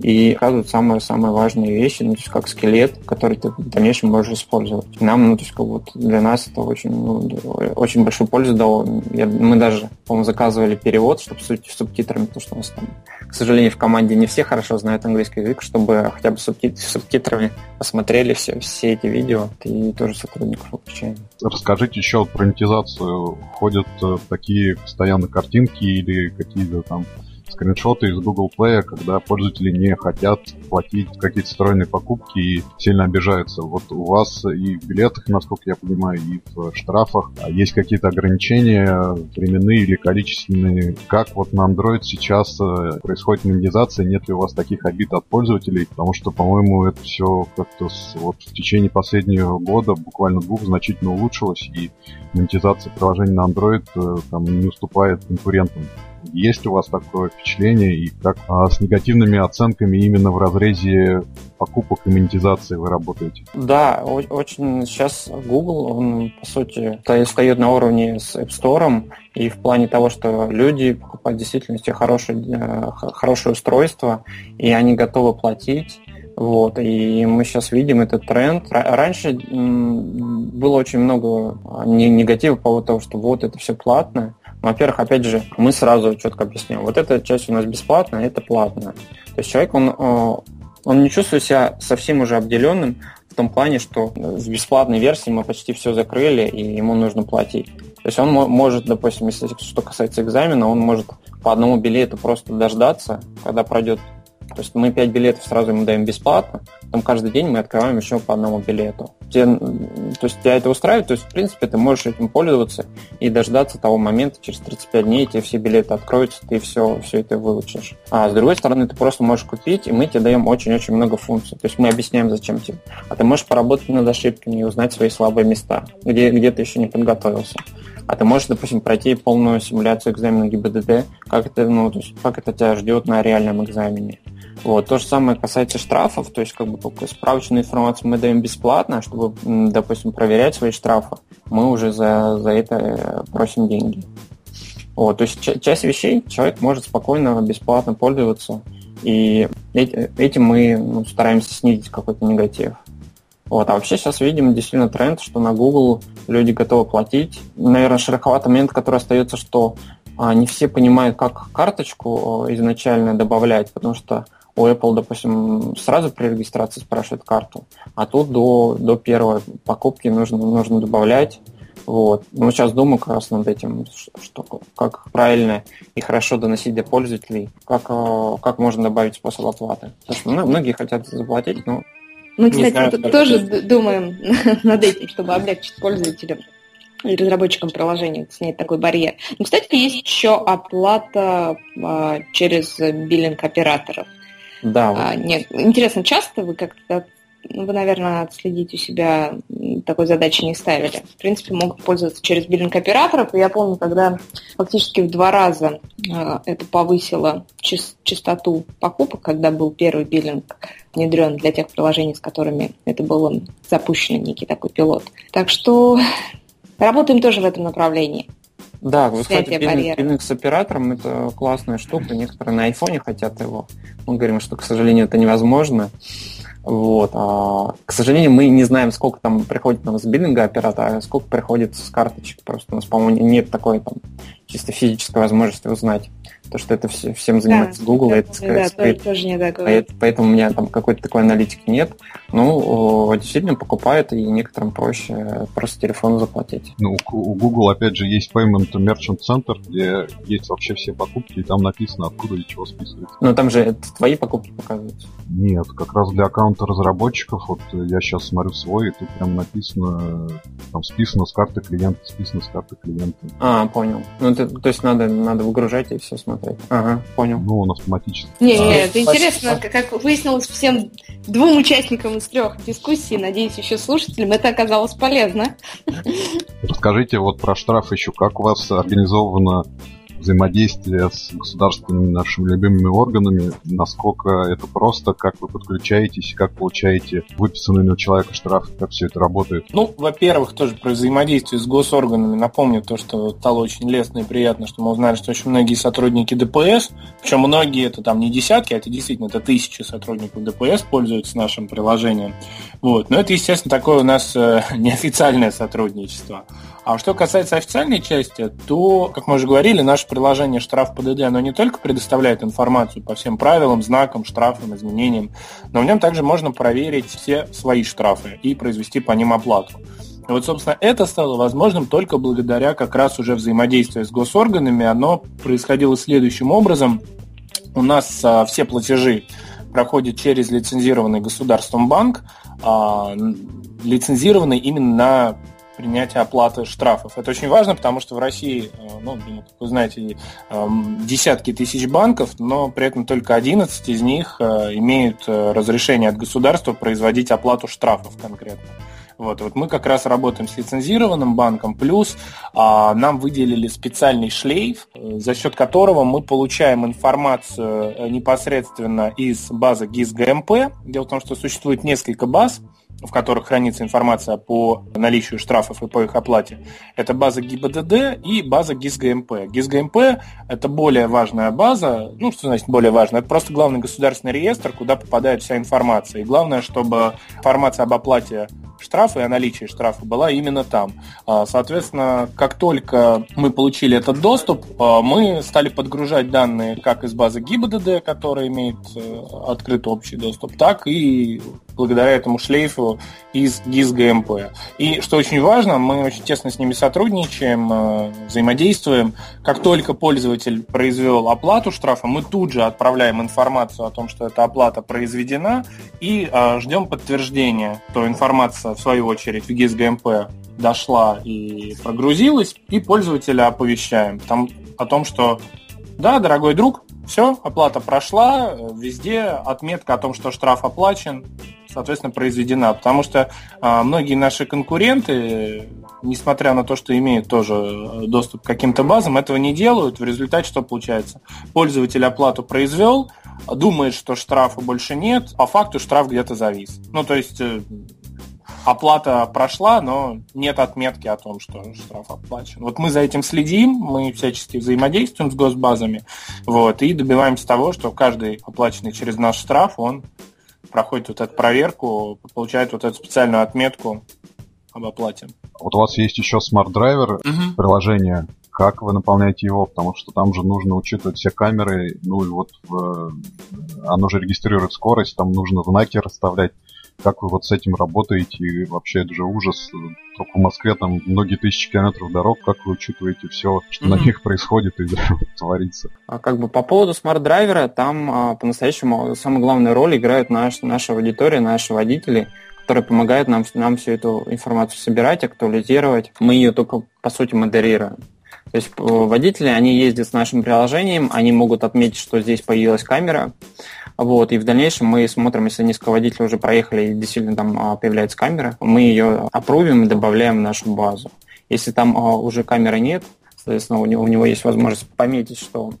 и оказывают самые-самые важные вещи, ну, то есть как скелет, который ты в дальнейшем можешь использовать. Нам, ну, то есть как вот для нас это очень, ну, очень большую пользу дало. Я, мы даже, по-моему, заказывали перевод, чтобы с субтитрами, потому что у нас там, к сожалению, в команде не все хорошо знают английский язык, чтобы хотя бы субтит- субтитрами посмотрели все, все эти видео, и тоже сотрудников обучаем. Расскажите еще про монетизацию. Ходят э, такие постоянно картинки или какие-то там скриншоты из Google Play, когда пользователи не хотят платить какие-то встроенные покупки и сильно обижаются. Вот у вас и в билетах, насколько я понимаю, и в штрафах а есть какие-то ограничения временные или количественные. Как вот на Android сейчас э, происходит монетизация? Нет ли у вас таких обид от пользователей? Потому что, по-моему, это все как-то вот в течение последнего года, буквально двух, значительно улучшилось, и монетизация приложений на Android э, там не уступает конкурентам. Есть у вас такое впечатление и как а, с негативными оценками именно в разрезе покупок и монетизации вы работаете? Да, очень сейчас Google, он, по сути, стоит на уровне с App Store, и в плане того, что люди покупают действительно действительности хорошее, э, хорошее устройство, и они готовы платить. Вот, и мы сейчас видим этот тренд. Раньше было очень много а, негатива по поводу того, что вот это все платно, во-первых, опять же, мы сразу четко объясняем. Вот эта часть у нас бесплатная, это платная. То есть человек, он, э, он не чувствует себя совсем уже обделенным в том плане, что в бесплатной версии мы почти все закрыли, и ему нужно платить. То есть он может, допустим, если что касается экзамена, он может по одному билету просто дождаться, когда пройдет то есть мы 5 билетов сразу ему даем бесплатно, потом каждый день мы открываем еще по одному билету. Тебе, то есть тебя это устраивает, то есть в принципе ты можешь этим пользоваться и дождаться того момента, через 35 дней тебе все билеты откроются, ты все, все это выучишь. А с другой стороны, ты просто можешь купить, и мы тебе даем очень-очень много функций. То есть мы объясняем, зачем тебе. А ты можешь поработать над ошибками и узнать свои слабые места, где, где ты еще не подготовился а ты можешь, допустим, пройти полную симуляцию экзамена ГИБДД, как это, ну, то есть, как это тебя ждет на реальном экзамене. Вот. То же самое касается штрафов, то есть как бы только справочную информацию мы даем бесплатно, чтобы, допустим, проверять свои штрафы, мы уже за, за это э, просим деньги. Вот, то есть часть вещей человек может спокойно, бесплатно пользоваться, и этим мы ну, стараемся снизить какой-то негатив. Вот, а вообще сейчас видим действительно тренд, что на Google люди готовы платить. Наверное, широковатый момент, который остается, что а, не все понимают, как карточку изначально добавлять, потому что у Apple, допустим, сразу при регистрации спрашивает карту, а тут до, до первой покупки нужно, нужно добавлять. Вот. Ну, сейчас думаю как раз над этим, что, как правильно и хорошо доносить до пользователей, как, э, как можно добавить способ оплаты. Потому что ну, многие хотят заплатить, но мы, кстати, знаю, тоже думаем над этим, чтобы облегчить пользователям и разработчикам приложения снять такой барьер. Но, кстати, есть еще оплата а, через биллинг операторов. Да. А, нет, интересно, часто вы как-то ну, вы, наверное, отследить у себя такой задачи не ставили. В принципе, могут пользоваться через биллинг операторов. И я помню, когда фактически в два раза э, это повысило частоту покупок, когда был первый биллинг внедрен для тех приложений, с которыми это было запущено, некий такой пилот. Так что работаем тоже в этом направлении. Да, вот, кстати, билинг, билинг с оператором это классная штука. Некоторые на айфоне хотят его. Мы говорим, что, к сожалению, это невозможно. Вот. А, к сожалению, мы не знаем, сколько там приходит нам с биллинга оператора, а сколько приходит с карточек. Просто у нас, по-моему, нет такой там чисто физической возможности узнать. То, что это все, всем занимается да, Google, да, это, да, скорее, тоже, тоже не так Поэтому у меня там какой-то такой аналитики нет. Ну, действительно покупают, и некоторым проще просто телефон заплатить. Ну, у Google, опять же, есть Payment Merchant Center, где есть вообще все покупки, и там написано, откуда и чего списывается. Ну, там же это твои покупки показываются. Нет, как раз для аккаунта разработчиков, вот я сейчас смотрю свой, и тут прям написано, там списано с карты клиента, списано с карты клиента. А, понял. Ну, это, то есть надо, надо выгружать и все смотреть. Ага, понял. Ну, он автоматически. Не, не, это интересно, как выяснилось всем двум участникам из трех дискуссий, надеюсь, еще слушателям, это оказалось полезно. Расскажите вот про штраф еще, как у вас организовано взаимодействие с государственными нашими любимыми органами, насколько это просто, как вы подключаетесь, как получаете выписанный на человека штраф, как все это работает? Ну, во-первых, тоже про взаимодействие с госорганами. Напомню то, что стало очень лестно и приятно, что мы узнали, что очень многие сотрудники ДПС, причем многие это там не десятки, а это действительно это тысячи сотрудников ДПС пользуются нашим приложением. Вот. Но это, естественно, такое у нас э, неофициальное сотрудничество. А что касается официальной части, то, как мы уже говорили, наше приложение штраф ПДД, оно не только предоставляет информацию по всем правилам, знакам, штрафам, изменениям, но в нем также можно проверить все свои штрафы и произвести по ним оплату. И вот, собственно, это стало возможным только благодаря как раз уже взаимодействию с госорганами. Оно происходило следующим образом. У нас а, все платежи проходят через лицензированный государством банк, а, лицензированный именно на принятия оплаты штрафов. Это очень важно, потому что в России, э, ну, как вы знаете, эм, десятки тысяч банков, но при этом только 11 из них э, имеют э, разрешение от государства производить оплату штрафов конкретно. Вот, вот мы как раз работаем с лицензированным банком, плюс а, нам выделили специальный шлейф, за счет которого мы получаем информацию непосредственно из базы GIS GMP. Дело в том, что существует несколько баз, в которых хранится информация по наличию штрафов и по их оплате, это база ГИБДД и база ГИС-ГМП. ГИС-ГМП – это более важная база, ну, что значит более важная? Это просто главный государственный реестр, куда попадает вся информация. И главное, чтобы информация об оплате штрафа и о наличии штрафа была именно там. А, соответственно, как только мы получили этот доступ, а, мы стали подгружать данные как из базы ГИБДД, которая имеет э, открытый общий доступ, так и благодаря этому шлейфу из ГИС ГМП. И что очень важно, мы очень тесно с ними сотрудничаем, э, взаимодействуем. Как только пользователь произвел оплату штрафа, мы тут же отправляем информацию о том, что эта оплата произведена, и э, ждем подтверждения, что информация, в свою очередь, в ГИС ГМП дошла и прогрузилась, и пользователя оповещаем там, о том, что да, дорогой друг, все, оплата прошла, везде отметка о том, что штраф оплачен, соответственно, произведена. Потому что а, многие наши конкуренты, несмотря на то, что имеют тоже э, доступ к каким-то базам, этого не делают. В результате что получается? Пользователь оплату произвел, думает, что штрафа больше нет, по факту штраф где-то завис. Ну, то есть э, оплата прошла, но нет отметки о том, что штраф оплачен. Вот мы за этим следим, мы всячески взаимодействуем с госбазами, вот, и добиваемся того, что каждый оплаченный через наш штраф, он проходит вот эту проверку, получает вот эту специальную отметку об оплате. Вот у вас есть еще Driver угу. приложение. Как вы наполняете его? Потому что там же нужно учитывать все камеры. Ну и вот в... оно же регистрирует скорость, там нужно знаки расставлять. Как вы вот с этим работаете? И вообще это же ужас. Только в Москве там многие тысячи километров дорог. Как вы учитываете все, что mm-hmm. на них происходит и творится? А как бы по поводу смарт-драйвера, там а, по-настоящему самую главную роль играют наш, наша аудитория, наши водители, которые помогают нам, нам всю эту информацию собирать, актуализировать. Мы ее только, по сути, модерируем. То есть э, водители, они ездят с нашим приложением, они могут отметить, что здесь появилась камера, вот, и в дальнейшем мы смотрим, если несколько водителей уже проехали и действительно там а, появляется камера, мы ее опрувим и добавляем в нашу базу. Если там а, уже камеры нет, соответственно, у него, у него есть возможность пометить, что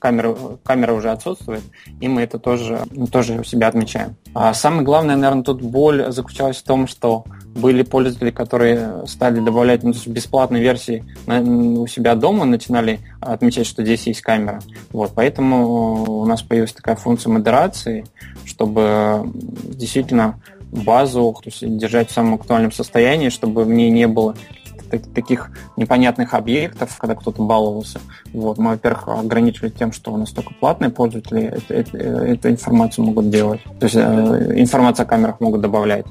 камера, камера уже отсутствует, и мы это тоже, тоже у себя отмечаем. А самое главное, наверное, тут боль заключалась в том, что были пользователи, которые стали добавлять ну, бесплатные версии у себя дома, начинали отмечать, что здесь есть камера. Вот, поэтому у нас появилась такая функция модерации, чтобы действительно базу то есть, держать в самом актуальном состоянии, чтобы в ней не было таких непонятных объектов, когда кто-то баловался. Вот. Мы, во-первых, ограничили тем, что у нас только платные пользователи эту, эту, информацию могут делать. То есть э, информацию о камерах могут добавлять.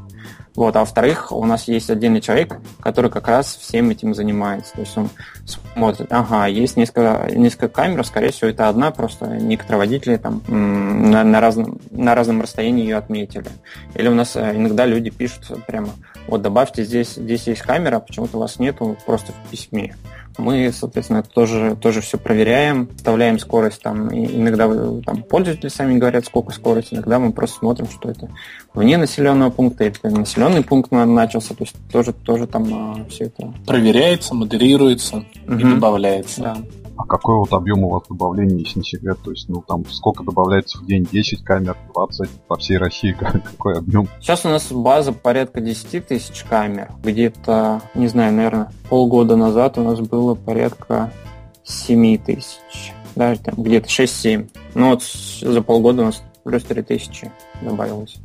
Вот, а во-вторых, у нас есть отдельный человек, который как раз всем этим занимается. То есть он смотрит, ага, есть несколько, несколько камер, скорее всего, это одна, просто некоторые водители там на, на, разном, на разном расстоянии ее отметили. Или у нас э, иногда люди пишут прямо, вот добавьте здесь, здесь есть камера, а почему-то у вас нету просто в письме. Мы, соответственно, тоже, тоже все проверяем, вставляем скорость, там, и иногда там, пользователи сами говорят, сколько скорость, иногда мы просто смотрим, что это вне населенного пункта, или населенный пункт начался, то есть тоже, тоже там а, все это... Проверяется, модерируется угу. и добавляется. Да. А какой вот объем у вас добавления, если не секрет? То есть, ну, там, сколько добавляется в день? 10 камер, 20 по всей России? Какой объем? Сейчас у нас база порядка 10 тысяч камер. Где-то, не знаю, наверное, полгода назад у нас было порядка 7 тысяч. Даже там где-то 6-7. Ну, вот за полгода у нас плюс 3 тысячи добавилось.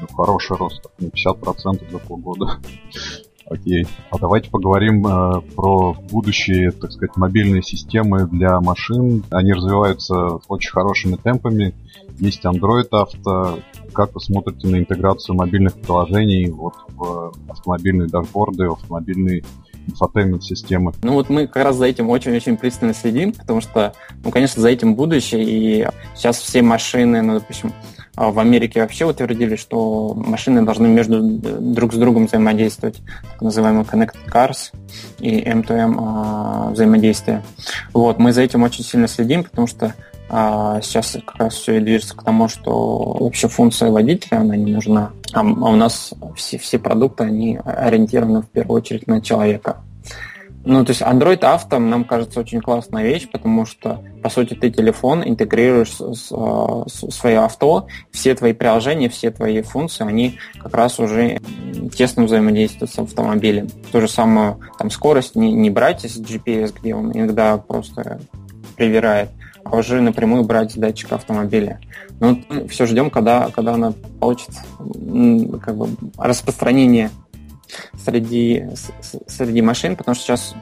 Ну, хороший рост, на 50% за полгода. Окей. А давайте поговорим э, про будущие, так сказать, мобильные системы для машин. Они развиваются очень хорошими темпами. Есть Android Auto. Как вы смотрите на интеграцию мобильных приложений вот в автомобильные дашборды, в автомобильные infotainment системы. Ну вот мы как раз за этим очень-очень пристально следим, потому что, ну, конечно, за этим будущее, и сейчас все машины, ну, допустим, в Америке вообще утвердили, что машины должны между друг с другом взаимодействовать, так называемые connected cars и M2M а, взаимодействие. Вот, мы за этим очень сильно следим, потому что а, сейчас как раз все и движется к тому, что вообще функция водителя, она не нужна. А, а у нас все, все продукты, они ориентированы в первую очередь на человека. Ну, то есть Android Auto нам кажется очень классная вещь, потому что, по сути, ты телефон интегрируешь с, с, с свое авто, все твои приложения, все твои функции, они как раз уже тесно взаимодействуют с автомобилем. То же самое, там, скорость не, не брать из GPS, где он иногда просто привирает, а уже напрямую брать с датчика автомобиля. Но все ждем, когда, когда она получит как бы, распространение среди, среди машин, потому что сейчас,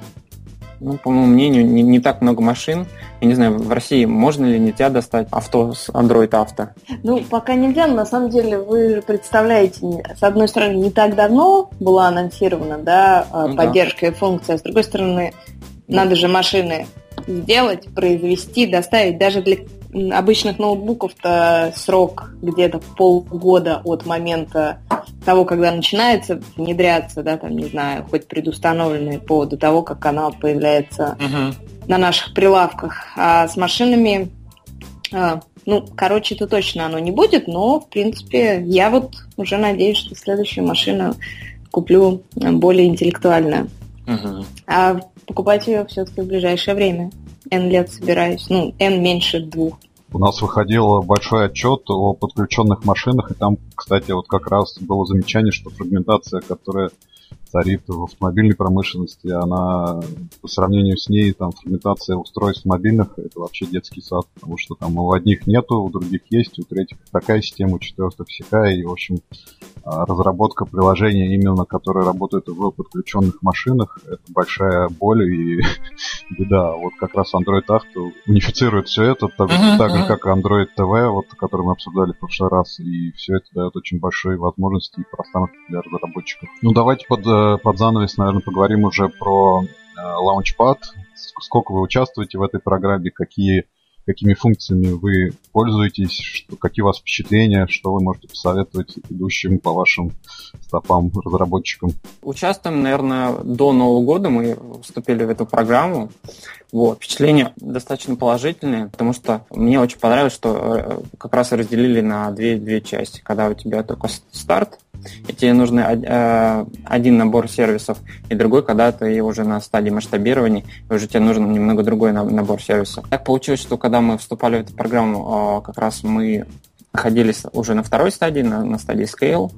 ну, по моему мнению, не, не так много машин. Я не знаю, в России можно ли нельзя достать авто с Android Auto? Ну, пока нельзя, но на самом деле вы представляете, с одной стороны, не так давно была анонсирована да, э, ну, поддержка да. и функция, а с другой стороны, надо же машины сделать, произвести, доставить даже для обычных ноутбуков-то срок где-то полгода от момента того, когда начинается внедряться, да, там, не знаю, хоть предустановленный по до того, как канал появляется uh-huh. на наших прилавках. А с машинами, а, ну, короче, это точно оно не будет, но, в принципе, я вот уже надеюсь, что следующую машину куплю более интеллектуальную. Uh-huh. А покупать ее все-таки в ближайшее время. N лет собираюсь. Ну, N меньше двух. У нас выходил большой отчет о подключенных машинах, и там, кстати, вот как раз было замечание, что фрагментация, которая царит в автомобильной промышленности, она по сравнению с ней, там, фрагментация устройств мобильных, это вообще детский сад, потому что там у одних нету, у других есть, у третьих такая система, у четвертых всякая, и, в общем, разработка приложения, именно которые работают в подключенных машинах, это большая боль и беда. Вот как раз Android Auto унифицирует все это, так, uh-huh, так же, uh-huh. как Android TV, вот, который мы обсуждали в прошлый раз, и все это дает очень большие возможности и пространство для разработчиков. Ну, давайте под, э, под занавес, наверное, поговорим уже про э, Launchpad. Сколько вы участвуете в этой программе, какие какими функциями вы пользуетесь, что, какие у вас впечатления, что вы можете посоветовать идущим по вашим стопам разработчикам? Участвуем, наверное, до Нового года мы вступили в эту программу. Вот. Впечатления достаточно положительные, потому что мне очень понравилось, что э, как раз разделили на две, две части. Когда у тебя только старт, и тебе нужен э, один набор сервисов, и другой, когда ты уже на стадии масштабирования, и уже тебе нужен немного другой набор сервисов. Так получилось, что когда мы вступали в эту программу, э, как раз мы находились уже на второй стадии, на, на стадии Scale.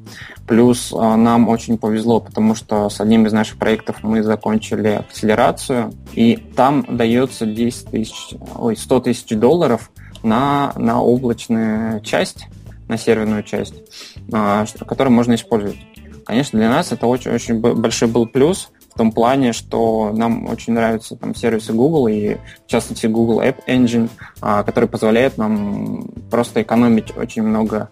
Плюс э, нам очень повезло, потому что с одним из наших проектов мы закончили акселерацию, и там дается 10 тысяч, ой, 100 тысяч долларов на, на облачную часть, на серверную часть, а, которую можно использовать. Конечно, для нас это очень-очень большой был плюс в том плане, что нам очень нравятся там сервисы Google и в частности Google App Engine, а, который позволяет нам просто экономить очень много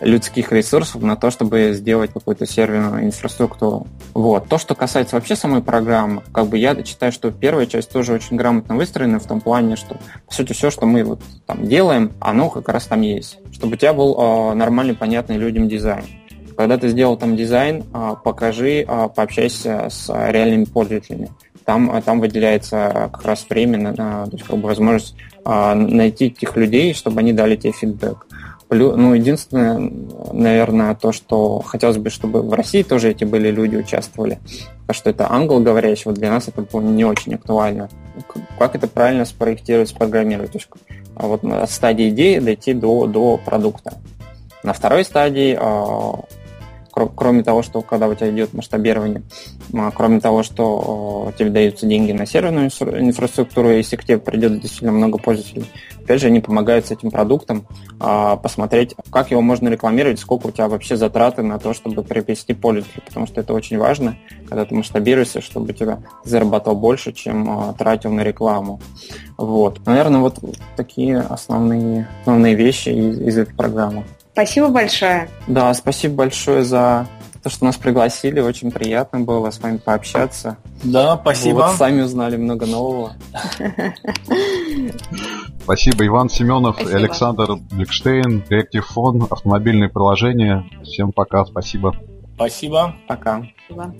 людских ресурсов на то, чтобы сделать какую-то серверную инфраструктуру. Вот. То, что касается вообще самой программы, как бы я считаю, что первая часть тоже очень грамотно выстроена в том плане, что, по сути, все, что мы вот там делаем, оно как раз там есть. Чтобы у тебя был э, нормальный, понятный людям дизайн. Когда ты сделал там дизайн, э, покажи, э, пообщайся с реальными пользователями. Там, там выделяется как раз время на, то есть, как бы возможность найти тех людей, чтобы они дали тебе фидбэк. Ну, единственное, наверное, то, что хотелось бы, чтобы в России тоже эти были люди участвовали. Потому что это англоговорящий, вот для нас это было не очень актуально. Как это правильно спроектировать, спрограммировать? То есть, а вот от стадии идеи дойти до, до продукта. На второй стадии а, кроме того, что когда у тебя идет масштабирование, а, кроме того, что тебе даются деньги на серверную инфраструктуру, если к тебе придет действительно много пользователей, опять же, они помогают с этим продуктом а, посмотреть, как его можно рекламировать, сколько у тебя вообще затраты на то, чтобы приобрести пользователей, потому что это очень важно, когда ты масштабируешься, чтобы тебя зарабатывал больше, чем а, тратил на рекламу. Вот. Наверное, вот такие основные, основные вещи из, из этой программы. Спасибо большое. Да, спасибо большое за то, что нас пригласили. Очень приятно было с вами пообщаться. Да, спасибо. Вот сами узнали много нового. Спасибо, Иван Семенов спасибо. и Александр Блекштейн, Reactive Phone, автомобильные приложения. Всем пока, спасибо. Спасибо. Пока. Спасибо.